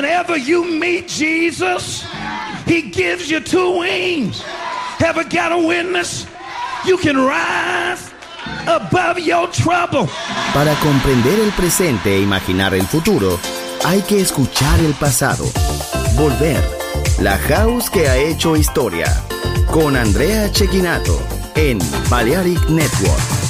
whenever you meet Jesus, He gives you two wings. Ever got a witness? You can rise above your trouble. Para comprender el presente e imaginar el futuro, hay que escuchar el pasado. Volver. La house que ha hecho historia. Con Andrea Chequinato en Balearic Network.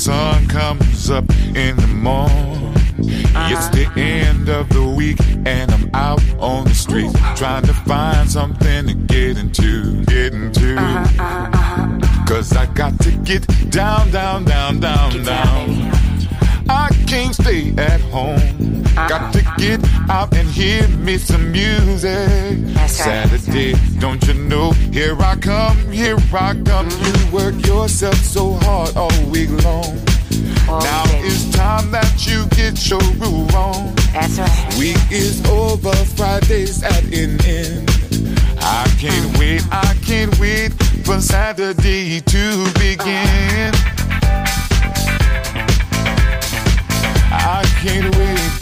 sun comes up in the morning. It's the end of the week and I'm out on the street trying to find something to get into, get into. Uh-huh, uh-huh, uh-huh. Cause I got to get down, down, down, down, down. I can't stay at home. Got to uh-huh. get out and hear me some music. That's right, Saturday, don't you know? Here I come, here I come. Mm-hmm. You work yourself so hard all week long. All now it's time that you get your groove on. That's right. Week is over, Friday's at an end. I can't mm-hmm. wait, I can't wait for Saturday to begin. I can't wait,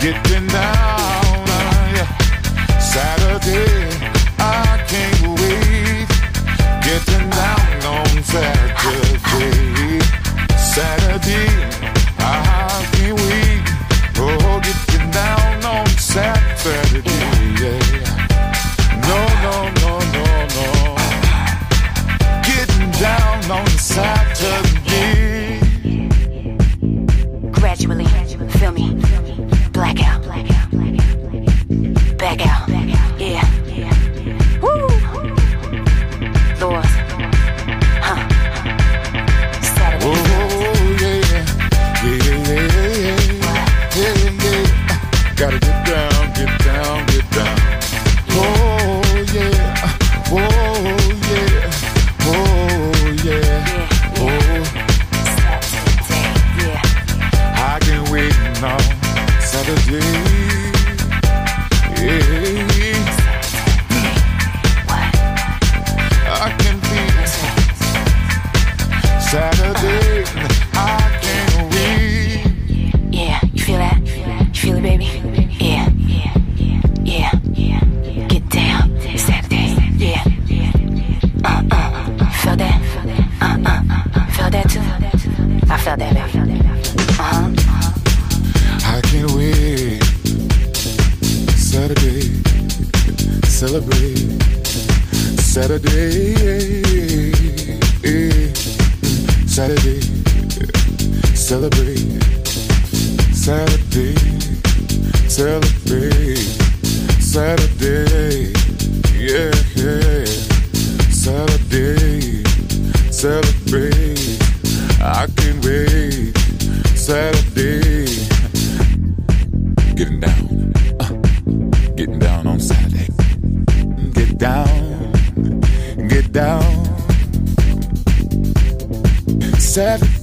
getting down. Saturday, I can't wait, getting down on Saturday. Saturday,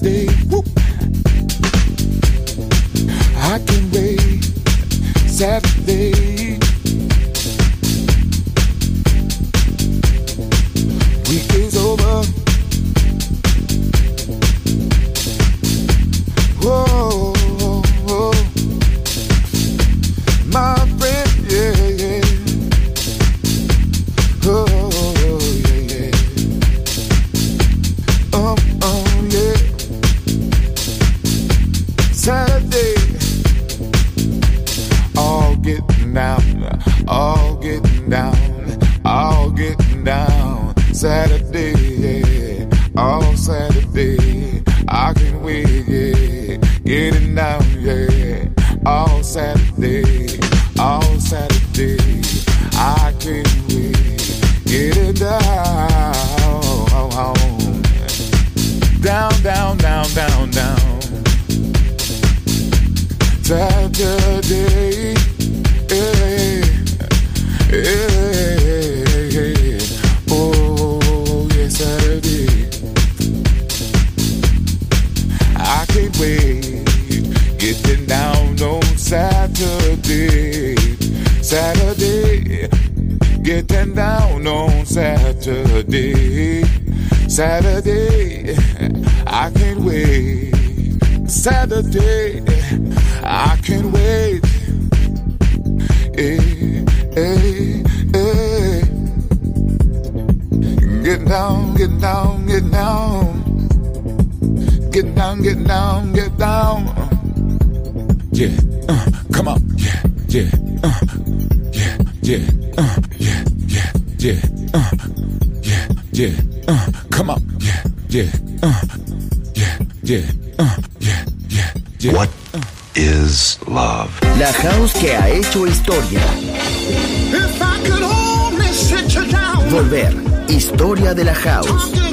Whoop. I can wait. Saturday. Get down, get. Yeah, uh, come on. Yeah, yeah, uh, yeah, yeah, uh, yeah, yeah, yeah, uh, yeah, yeah, uh, come on. Yeah, yeah, uh, yeah, yeah, uh, yeah, yeah, yeah. What is love? La house que ha hecho historia. If I could only sit you down, Volver. Historia de la house.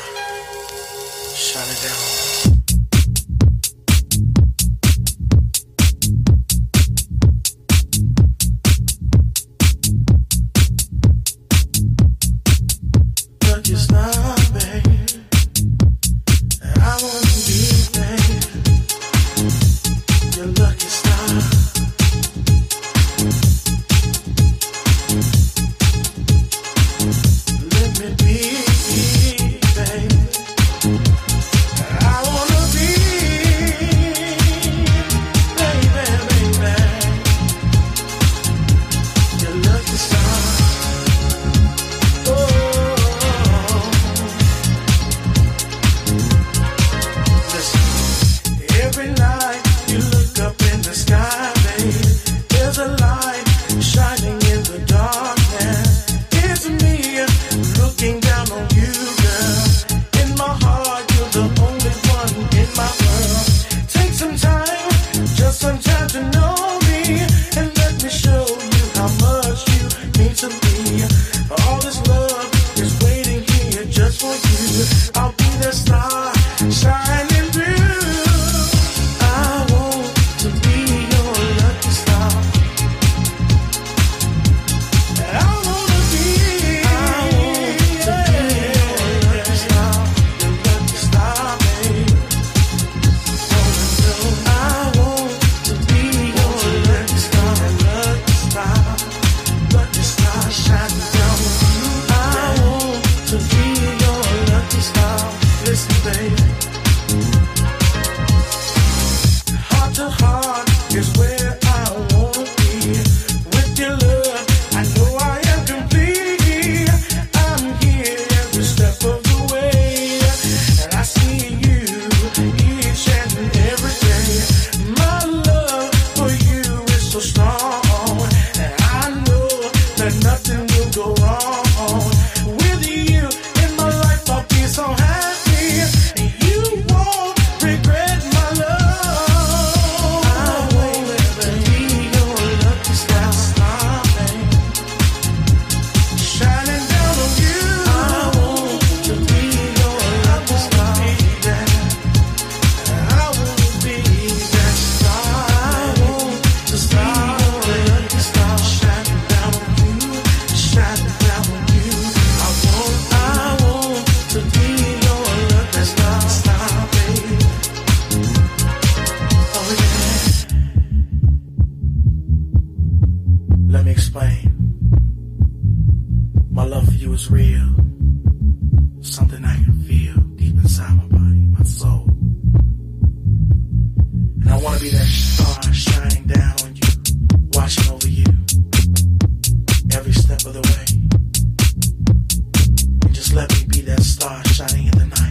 let me be that star shining in the night.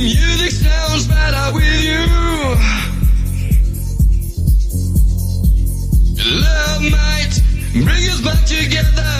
music sounds better with you. Love might bring us back together.